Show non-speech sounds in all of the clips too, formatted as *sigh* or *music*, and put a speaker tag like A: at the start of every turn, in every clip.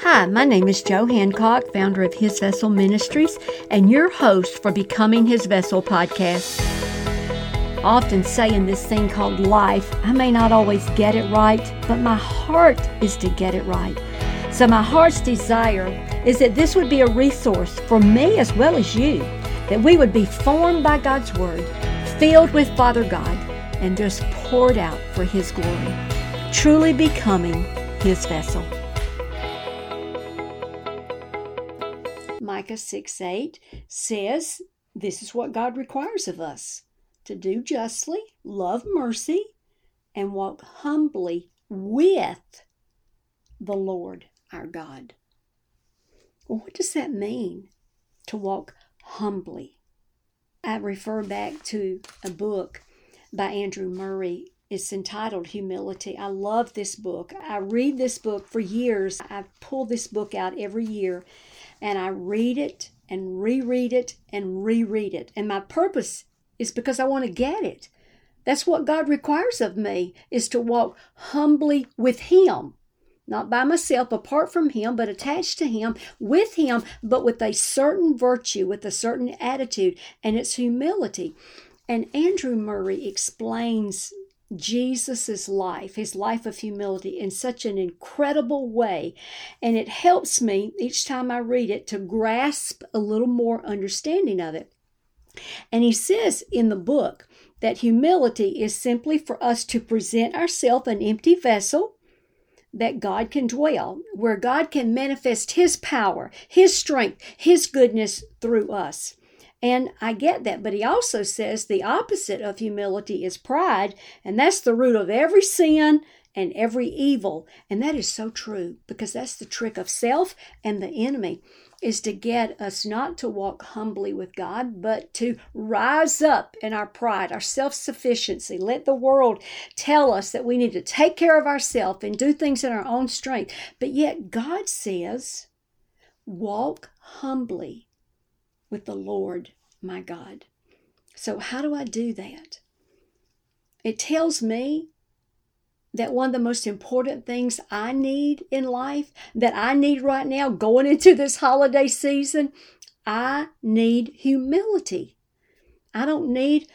A: Hi, my name is Joe Hancock, founder of His Vessel Ministries, and your host for Becoming His Vessel podcast. Often say in this thing called life, I may not always get it right, but my heart is to get it right. So, my heart's desire is that this would be a resource for me as well as you, that we would be formed by God's Word, filled with Father God, and just poured out for His glory, truly becoming His vessel. Micah 6 8 says, This is what God requires of us to do justly, love mercy, and walk humbly with the Lord our God. Well, what does that mean to walk humbly? I refer back to a book by Andrew Murray. It's entitled Humility. I love this book. I read this book for years. I pull this book out every year and I read it and reread it and reread it. And my purpose is because I want to get it. That's what God requires of me is to walk humbly with him. Not by myself, apart from him, but attached to him, with him, but with a certain virtue, with a certain attitude, and it's humility. And Andrew Murray explains Jesus' life, his life of humility, in such an incredible way. And it helps me each time I read it to grasp a little more understanding of it. And he says in the book that humility is simply for us to present ourselves an empty vessel that God can dwell, where God can manifest His power, His strength, His goodness through us. And I get that, but he also says the opposite of humility is pride, and that's the root of every sin and every evil. And that is so true because that's the trick of self and the enemy is to get us not to walk humbly with God, but to rise up in our pride, our self sufficiency. Let the world tell us that we need to take care of ourselves and do things in our own strength. But yet, God says, walk humbly with the Lord my God. So, how do I do that? It tells me that one of the most important things I need in life, that I need right now going into this holiday season, I need humility. I don't need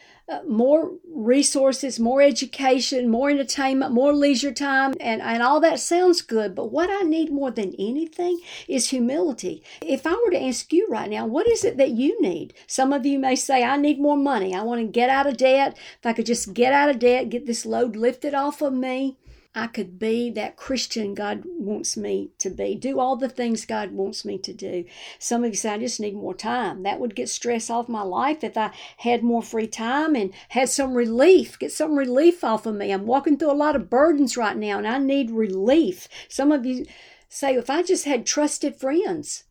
A: more resources, more education, more entertainment, more leisure time, and, and all that sounds good. But what I need more than anything is humility. If I were to ask you right now, what is it that you need? Some of you may say, I need more money. I want to get out of debt. If I could just get out of debt, get this load lifted off of me. I could be that Christian God wants me to be, do all the things God wants me to do. Some of you say, I just need more time. That would get stress off my life if I had more free time and had some relief, get some relief off of me. I'm walking through a lot of burdens right now and I need relief. Some of you say, if I just had trusted friends,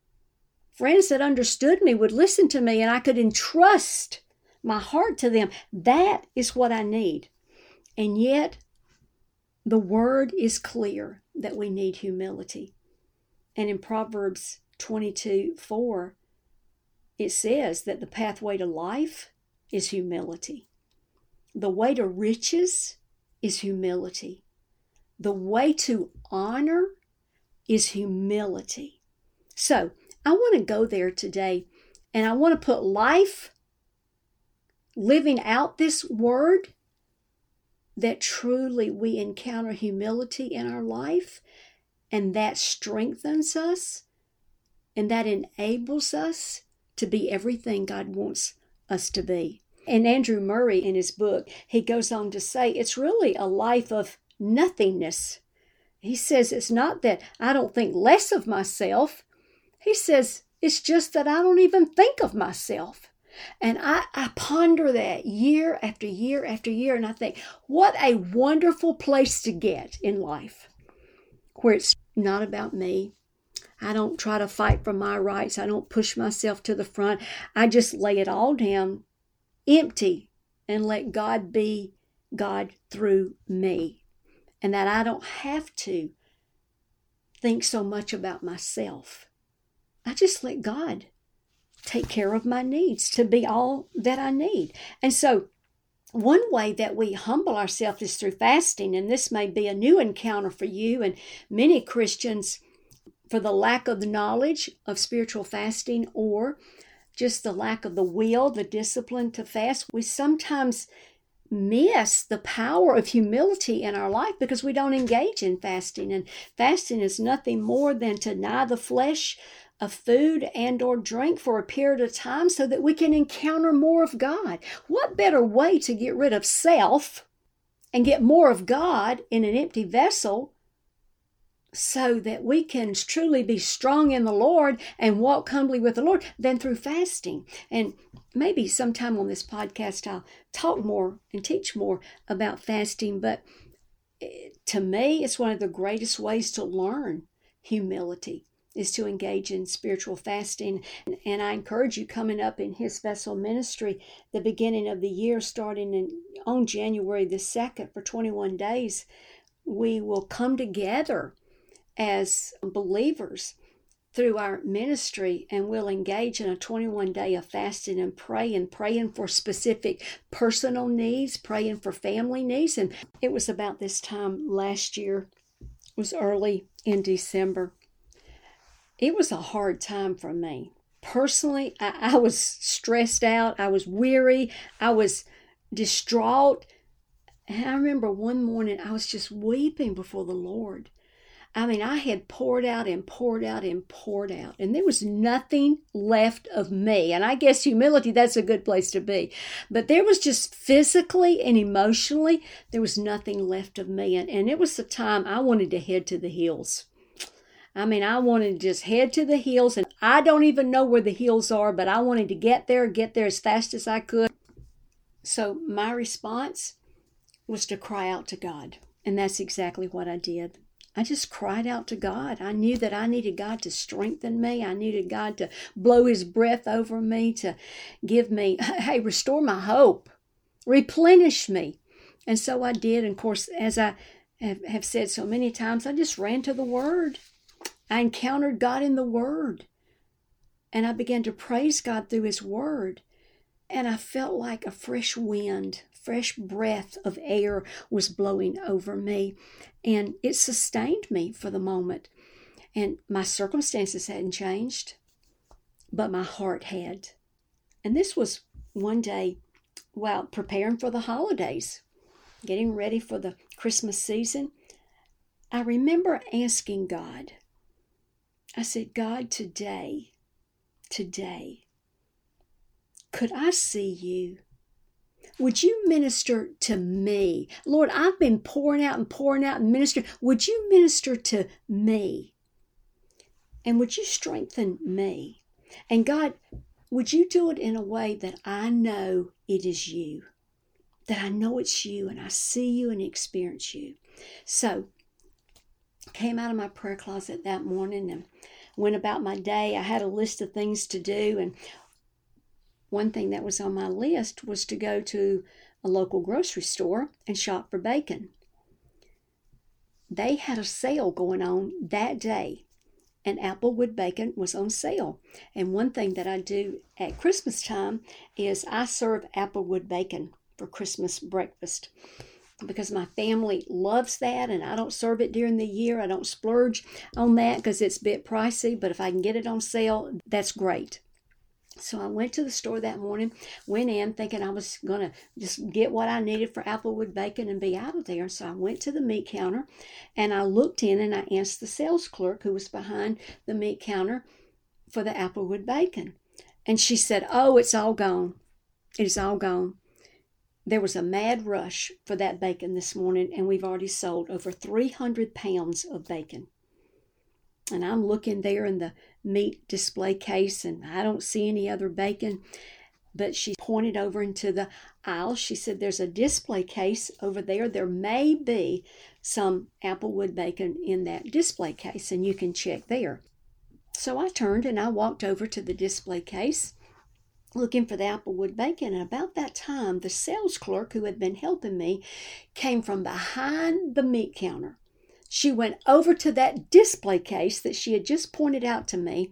A: friends that understood me, would listen to me, and I could entrust my heart to them, that is what I need. And yet, the word is clear that we need humility. And in Proverbs 22 4, it says that the pathway to life is humility. The way to riches is humility. The way to honor is humility. So I want to go there today and I want to put life, living out this word, that truly we encounter humility in our life and that strengthens us and that enables us to be everything God wants us to be. And Andrew Murray, in his book, he goes on to say it's really a life of nothingness. He says it's not that I don't think less of myself. He says it's just that I don't even think of myself. And I, I ponder that year after year after year, and I think, what a wonderful place to get in life where it's not about me. I don't try to fight for my rights. I don't push myself to the front. I just lay it all down empty and let God be God through me. And that I don't have to think so much about myself. I just let God take care of my needs, to be all that I need. And so, one way that we humble ourselves is through fasting, and this may be a new encounter for you. And many Christians for the lack of the knowledge of spiritual fasting or just the lack of the will, the discipline to fast, we sometimes miss the power of humility in our life because we don't engage in fasting and fasting is nothing more than to deny the flesh of food and or drink for a period of time so that we can encounter more of God. What better way to get rid of self and get more of God in an empty vessel so that we can truly be strong in the Lord and walk humbly with the Lord than through fasting. And maybe sometime on this podcast I'll talk more and teach more about fasting, but eh, to me, it's one of the greatest ways to learn humility is to engage in spiritual fasting. And I encourage you coming up in His Vessel Ministry, the beginning of the year, starting in, on January the 2nd for 21 days, we will come together as believers through our ministry and we'll engage in a 21 day of fasting and praying, praying for specific personal needs, praying for family needs. And it was about this time last year, it was early in December. It was a hard time for me. Personally, I, I was stressed out, I was weary, I was distraught. And I remember one morning I was just weeping before the Lord. I mean, I had poured out and poured out and poured out, and there was nothing left of me. And I guess humility, that's a good place to be. But there was just physically and emotionally, there was nothing left of me. And, and it was the time I wanted to head to the hills. I mean, I wanted to just head to the hills, and I don't even know where the hills are, but I wanted to get there, get there as fast as I could. So my response was to cry out to God. And that's exactly what I did. I just cried out to God. I knew that I needed God to strengthen me. I needed God to blow his breath over me, to give me, *laughs* hey, restore my hope, replenish me. And so I did. And of course, as I have, said so many times, I just ran to the Word. I encountered God in the Word. And I began to praise God through His Word. And I felt like a fresh wind fresh breath of air was blowing over me, and it sustained me for the moment. And my circumstances hadn't changed, but my heart had. And this was one day while preparing for the holidays, getting ready for the Christmas season. I remember asking God, I said, God, today, today, could I see you? Would you minister to me? Lord, I've been pouring out and pouring out and ministering. Would you minister to me? And would you strengthen me? And God, would you do it in a way that I know it is you? That I know it's you and I see you and experience you. So, came out of my prayer closet that morning and went about my day. I had a list of things to do, and one thing that was on my list was to go to a local grocery store and shop for bacon. They had a sale going on that day, and Applewood bacon was on sale. And one thing that I do at Christmas time is I serve Applewood bacon for Christmas breakfast because my family loves that and I don't serve it during the year. I don't splurge on that because it's a bit pricey, but if I can get it on sale, that's great. So I went to the store that morning, went in thinking I was going to just get what I needed for Applewood bacon and be out of there. So I went to the meat counter and I looked in and I asked the sales clerk who was behind the meat counter for the Applewood bacon. And she said, Oh, it's all gone. It's all gone. There was a mad rush for that bacon this morning, and we've already sold over 300 pounds of bacon. And I'm looking there in the meat display case and I don't see any other bacon. But she pointed over into the aisle. She said, There's a display case over there. There may be some Applewood bacon in that display case, and you can check there. So I turned and I walked over to the display case looking for the Applewood bacon. And about that time, the sales clerk who had been helping me came from behind the meat counter she went over to that display case that she had just pointed out to me,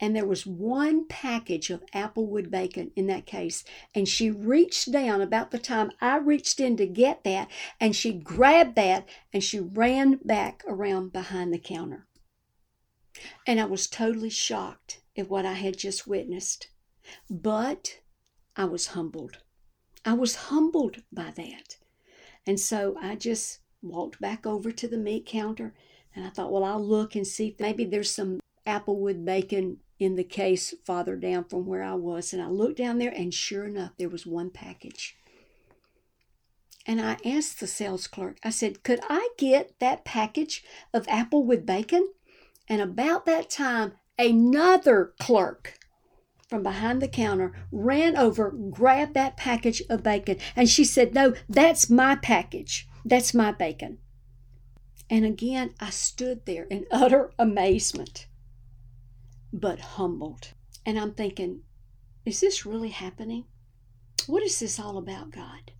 A: and there was one package of Applewood bacon in that case. And she reached down about the time I reached in to get that, and she grabbed that and she ran back around behind the counter. And I was totally shocked at what I had just witnessed. But I was humbled. I was humbled by that. And so I just walked back over to the meat counter and I thought, well, I'll look and see if maybe there's some applewood bacon in the case farther down from where I was. And I looked down there, and sure enough, there was one package. And I asked the sales clerk, I said, could I get that package of applewood bacon? And about that time, another clerk from behind the counter ran over, grabbed that package of bacon, and she said, No, that's my package. That's my bacon. And again, I stood there in *laughs* utter amazement, but humbled. And I'm thinking, is this really happening? What is this all about, God?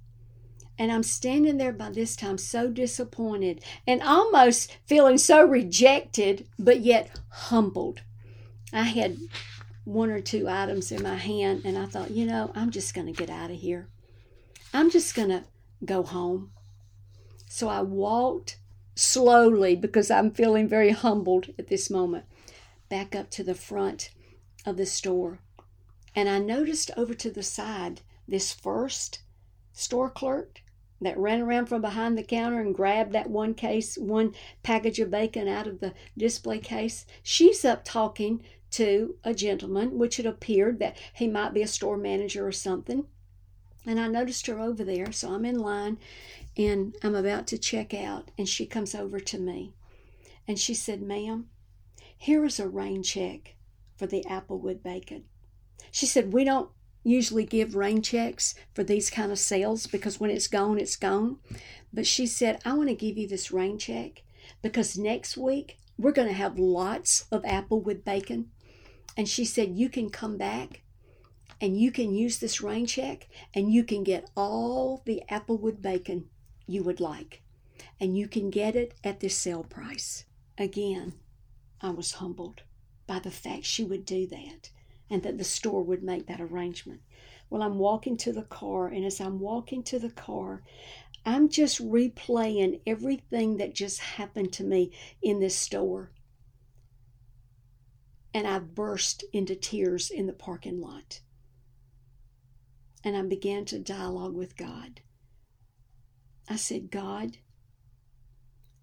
A: And I'm standing there by this time so disappointed and almost feeling so rejected, but yet humbled. I had one or two items in my hand, and I thought, you know, I'm just going to get out of here. I'm just going to go home. So I walked slowly because I'm feeling very humbled at this moment back up to the front of the store. And I noticed over to the side this first store clerk that ran around from behind the counter and grabbed that one case, one package of bacon out of the display case. She's up talking to a gentleman, which it appeared that he might be a store manager or something. And I noticed her over there, so I'm in line and I'm about to check out, and she comes over to me and she said, Ma'am, here is a rain check for the Applewood bacon. She said, We don't usually give rain checks for these kind of sales because when it's gone, it's gone. But she said, I want to give you this rain check because next week we're going to have lots of Applewood bacon. And she said, You can come back and you can use this rain check and you can get all the Applewood bacon you would like. And you can get it at this sale price. Again, I was humbled by the fact she would do that and that the store would make that arrangement. Well, I'm walking to the car, and as I'm walking to the car, I'm just replaying everything that just happened to me in this store. And I burst into tears in the parking lot. And I began to dialogue with God. I said, God,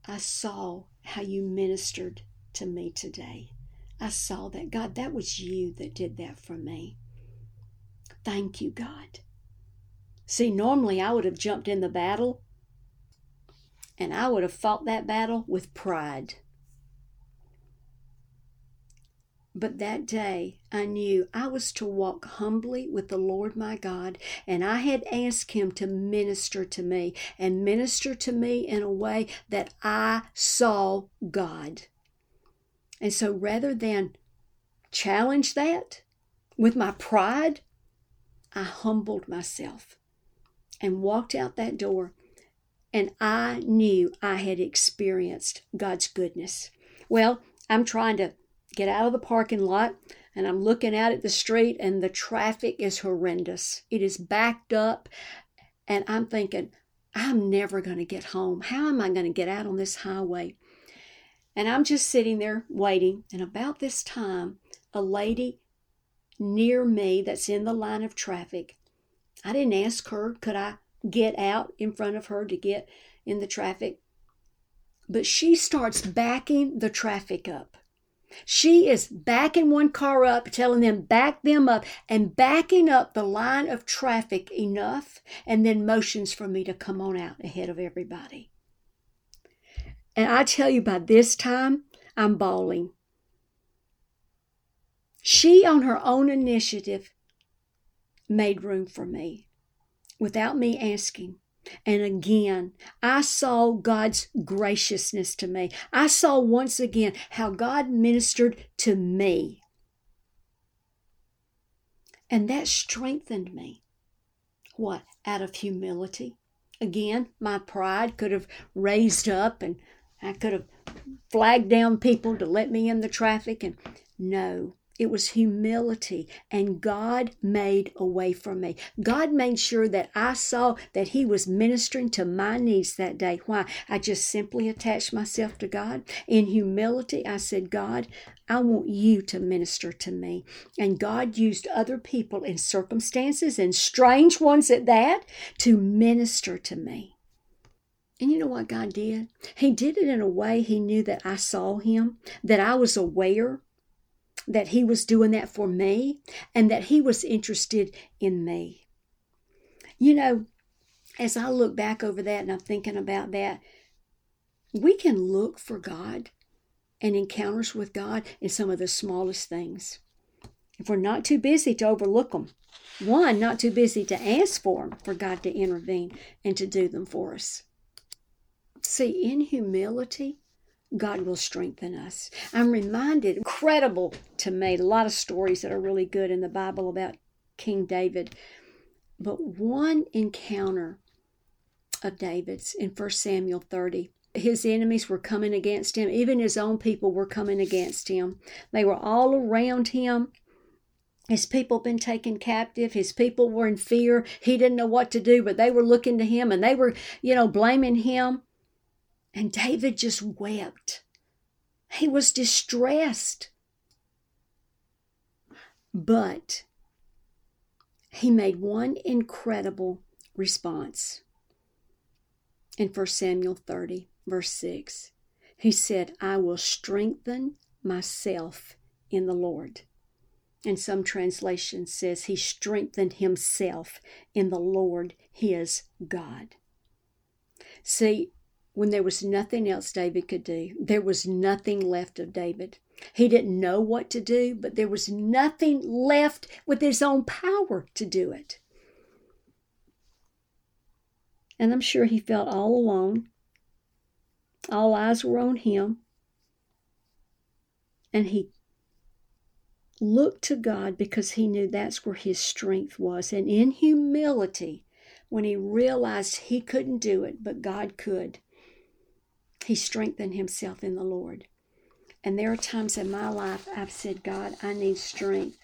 A: I saw how you ministered to me today. I saw that. God, that was you that did that for me. Thank you, God. See, normally I would have jumped in the battle and I would have fought that battle with pride. But that day I knew I was to walk humbly with the Lord my God, and I had asked Him to minister to me and minister to me in a way that I saw God. And so rather than challenge that with my pride, I humbled myself and walked out that door, and I knew I had experienced God's goodness. Well, I'm trying to get out of the parking lot and I'm looking out at the street and the traffic is horrendous. It is backed up and I'm thinking, I'm never going to get home. How am I going to get out on this highway? And I'm just sitting there waiting. And about this time, a lady near me that's in the line of traffic, I didn't ask her, could I get out in front of her to get in the traffic? But she starts backing the traffic up. She is backing one car up, telling them back them up, and backing up the line of traffic enough, and then motions for me to come on out ahead of everybody. And I tell you, by this time, I'm bawling. She, on her own initiative, made room for me without me asking. And again, I saw God's graciousness to me. I saw once again how God ministered to me. And that strengthened me. What? Out of humility. Again, my pride could have raised up and I could have flagged down people to let me in the traffic. And no, It was humility, and God made a way for me. God made sure that I saw that He was ministering to my needs that day. Why? I just simply attached myself to God. In humility, I said, God, I want you to minister to me. And God used other people in circumstances and strange ones at that to minister to me. And you know what God did? He did it in a way He knew that I saw Him, that I was aware that He was doing that for me, and that He was interested in me. You know, as I look back over that and I'm thinking about that, we can look for God and encounters with God in some of the smallest things. If we're not too busy to overlook them, one, not too busy to ask for them, for God to intervene and to do them for us. See, in humility, God will strengthen us. I'm reminded, incredible to me, a lot of stories that are really good in the Bible about King David. But one encounter of David's in 1 Samuel 30. His enemies were coming against him. Even his own people were coming against him. They were all around him. His people been taken captive. His people were in fear. He didn't know what to do, but they were looking to him and they were, you know, blaming him. And David just wept. He was distressed. But he made one incredible response. In 1 Samuel 30, verse 6, he said, I will strengthen myself in the Lord. And some translation says he strengthened himself in the Lord his God. See, when there was nothing else David could do. There was nothing left of David. He didn't know what to do, but there was nothing left with his own power to do it. And I'm sure he felt all alone. All eyes were on him. And he looked to God because he knew that's where his strength was. And in humility, when he realized he couldn't do it, but God could, he strengthened himself in the Lord. And there are times in my life I've said, God, I need strength.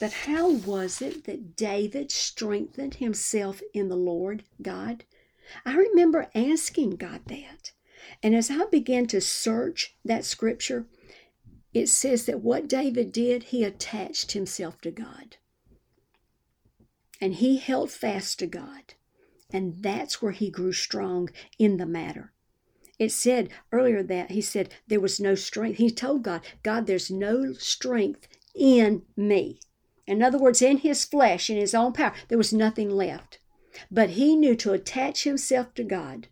A: But how was it that David strengthened himself in the Lord, God? I remember asking God that. And as I began to search that scripture, it says that what David did, he attached himself to God. And he held fast to God. And that's where he grew strong in the matter. It said earlier that he said there was no strength. He told God, God, there's no strength in me. In other words, in his flesh, in his own power, there was nothing left. But he knew to attach himself to God.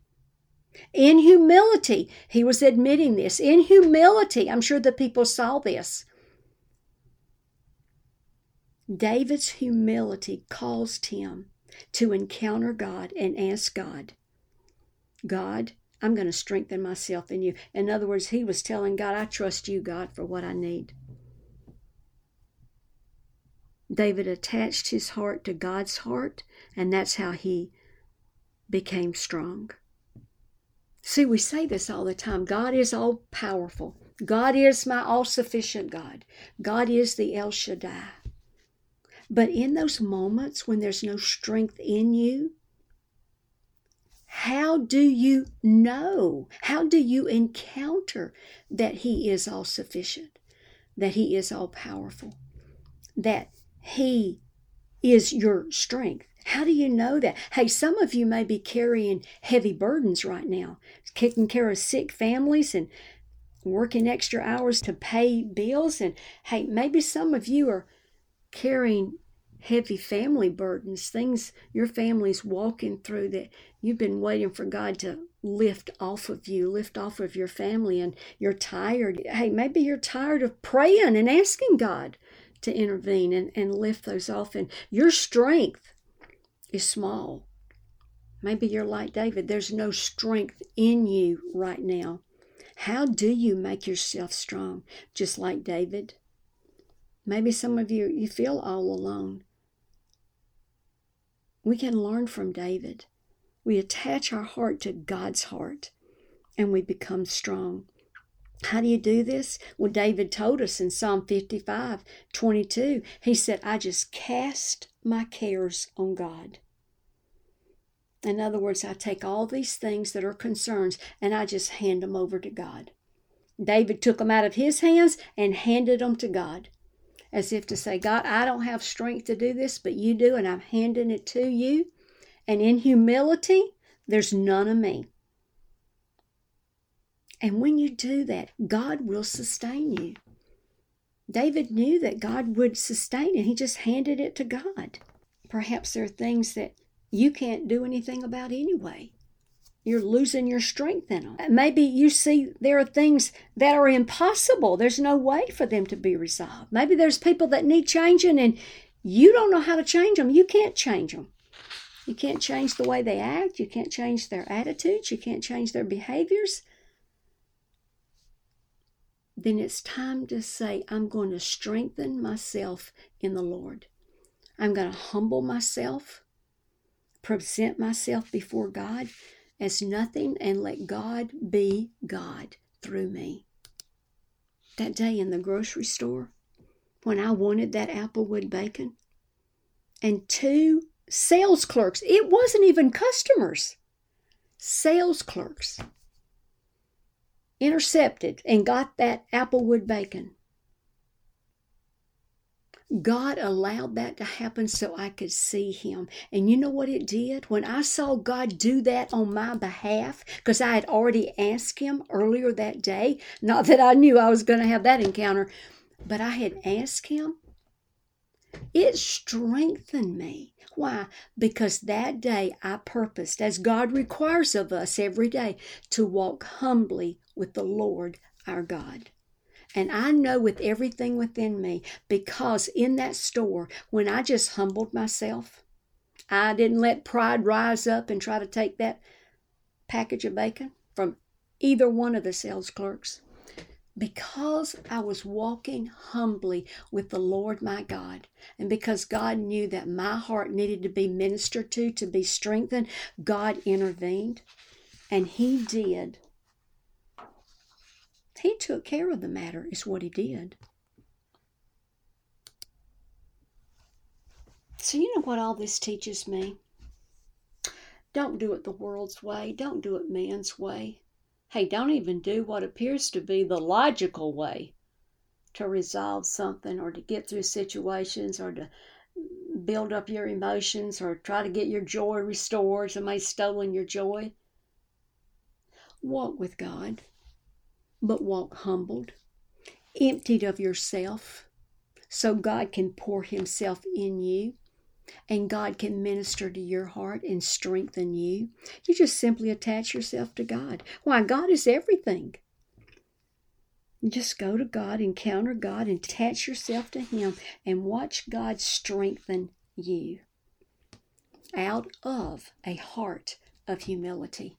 A: In humility, he was admitting this. In humility, I'm sure the people saw this. David's humility caused him to encounter God and ask God, God, I'm going to strengthen myself in you. In other words, he was telling God, I trust you, God, for what I need. David attached his heart to God's heart, and that's how he became strong. See, we say this all the time God is all powerful. God is my all sufficient God. God is the El Shaddai. But in those moments when there's no strength in you, how do you know? How do you encounter that He is all sufficient, that He is all powerful, that He is your strength? How do you know that? Hey, some of you may be carrying heavy burdens right now, taking care of sick families and working extra hours to pay bills. And hey, maybe some of you are carrying heavy family burdens, things your family's walking through that you've been waiting for God to lift off of you, lift off of your family, and you're tired. Hey, maybe you're tired of praying and asking God to intervene and, and lift those off, and your strength is small. Maybe you're like David, there's no strength in you right now. How do you make yourself strong? Just like David? Maybe some of you you feel all alone. We can learn from David. We attach our heart to God's heart and we become strong. How do you do this? Well, David told us in Psalm 55 22, he said, I just cast my cares on God. In other words, I take all these things that are concerns and I just hand them over to God. David took them out of his hands and handed them to God, as if to say, God, I don't have strength to do this, but you do, and I'm handing it to you. And in humility, there's none of me. And when you do that, God will sustain you. David knew that God would sustain it. He just handed it to God. Perhaps there are things that you can't do anything about anyway. You're losing your strength in them. Maybe you see there are things that are impossible. There's no way for them to be resolved. Maybe there's people that need changing and you don't know how to change them. You can't change them. You can't change the way they act. You can't change their attitudes. You can't change their behaviors then it's time to say, I'm going to strengthen myself in the Lord. I'm going to humble myself, present myself before God as nothing, and let God be God through me. That day in the grocery store, when I wanted that applewood bacon, and two sales clerks, it wasn't even customers, sales clerks intercepted and got that applewood bacon. God allowed that to happen so I could see Him. And you know what it did? When I saw God do that on my behalf, because I had already asked Him earlier that day, not that I knew I was going to have that encounter, but I had asked Him, it strengthened me. Why? Because that day I purposed, as God requires of us every day, to walk humbly with the Lord our God. And I know with everything within me, because in that store, when I just humbled myself, I didn't let pride rise up and try to take that package of bacon from either one of the sales clerks because I was walking humbly with the Lord my God, and because God knew that my heart needed to be ministered to, to be strengthened, God intervened, and He did. He took care of the matter, is what He did. So, you know what all this teaches me? Don't do it the world's way, don't do it man's way. Hey, don't even do what appears to be the logical way to resolve something or to get through situations or to build up your emotions or try to get your joy restored. Somebody's stolen your joy. Walk with God, but walk humbled, emptied of yourself, so God can pour Himself in you and God can minister to your heart and strengthen you. You just simply attach yourself to God. Why, God is everything. Just go to God, encounter God, and attach yourself to Him, and watch God strengthen you out of a heart of humility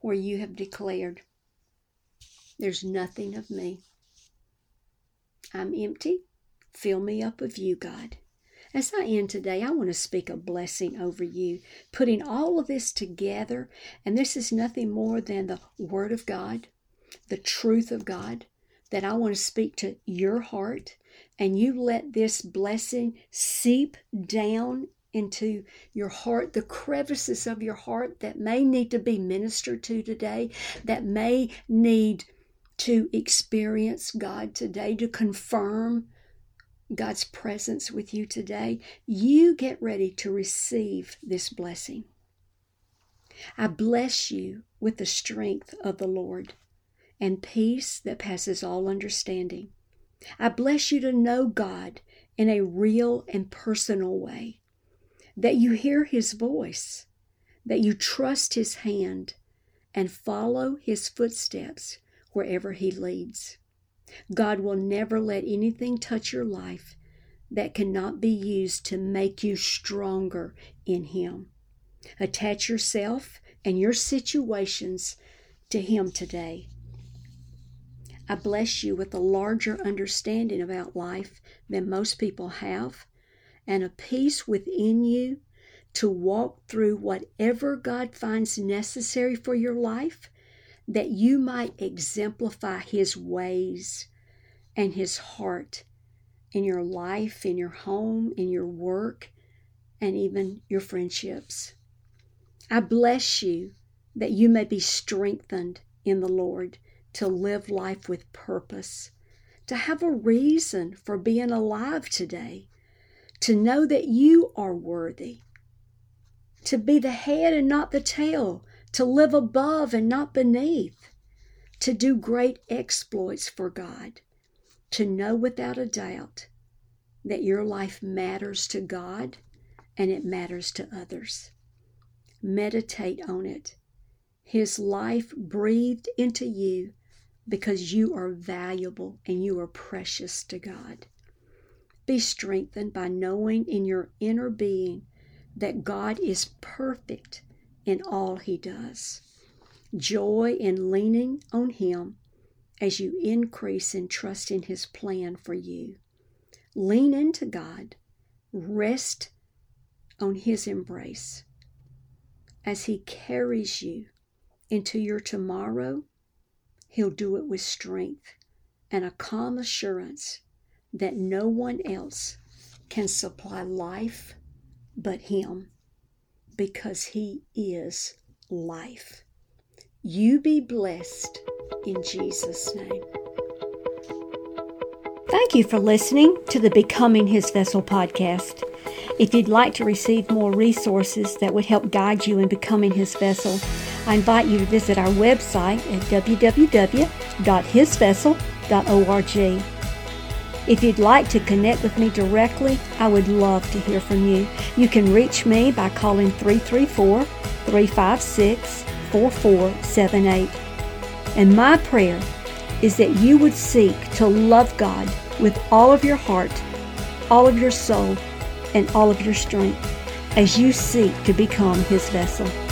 A: where you have declared, There's nothing of me. I'm empty. Fill me up of you, God. As I end today, I want to speak a blessing over you, putting all of this together. And this is nothing more than the Word of God, the truth of God, that I want to speak to your heart. And you let this blessing seep down into your heart, the crevices of your heart that may need to be ministered to today, that may need to experience God today, to confirm God's presence with you today, you get ready to receive this blessing. I bless you with the strength of the Lord and peace that passes all understanding. I bless you to know God in a real and personal way, that you hear His voice, that you trust His hand, and follow His footsteps wherever He leads. God will never let anything touch your life that cannot be used to make you stronger in Him. Attach yourself and your situations to Him today. I bless you with a larger understanding about life than most people have, and a peace within you to walk through whatever God finds necessary for your life that you might exemplify His ways and His heart in your life, in your home, in your work, and even your friendships. I bless you that you may be strengthened in the Lord to live life with purpose, to have a reason for being alive today, to know that you are worthy, to be the head and not the tail, to live above and not beneath, to do great exploits for God, to know without a doubt that your life matters to God and it matters to others. Meditate on it. His life breathed into you because you are valuable and you are precious to God. Be strengthened by knowing in your inner being that God is perfect in all he does. Joy in leaning on him as you increase in trusting his plan for you. Lean into God, rest on his embrace as he carries you into your tomorrow. He'll do it with strength and a calm assurance that no one else can supply life but Him because He is life. You be blessed in Jesus' name. Thank you for listening to the Becoming His Vessel podcast. If you'd like to receive more resources that would help guide you in becoming His vessel, I invite you to visit our website at www.hisvessel.org. If you'd like to connect with me directly, I would love to hear from you. You can reach me by calling 334 356 4478. And my prayer is that you would seek to love God with all of your heart, all of your soul, and all of your strength as you seek to become His vessel.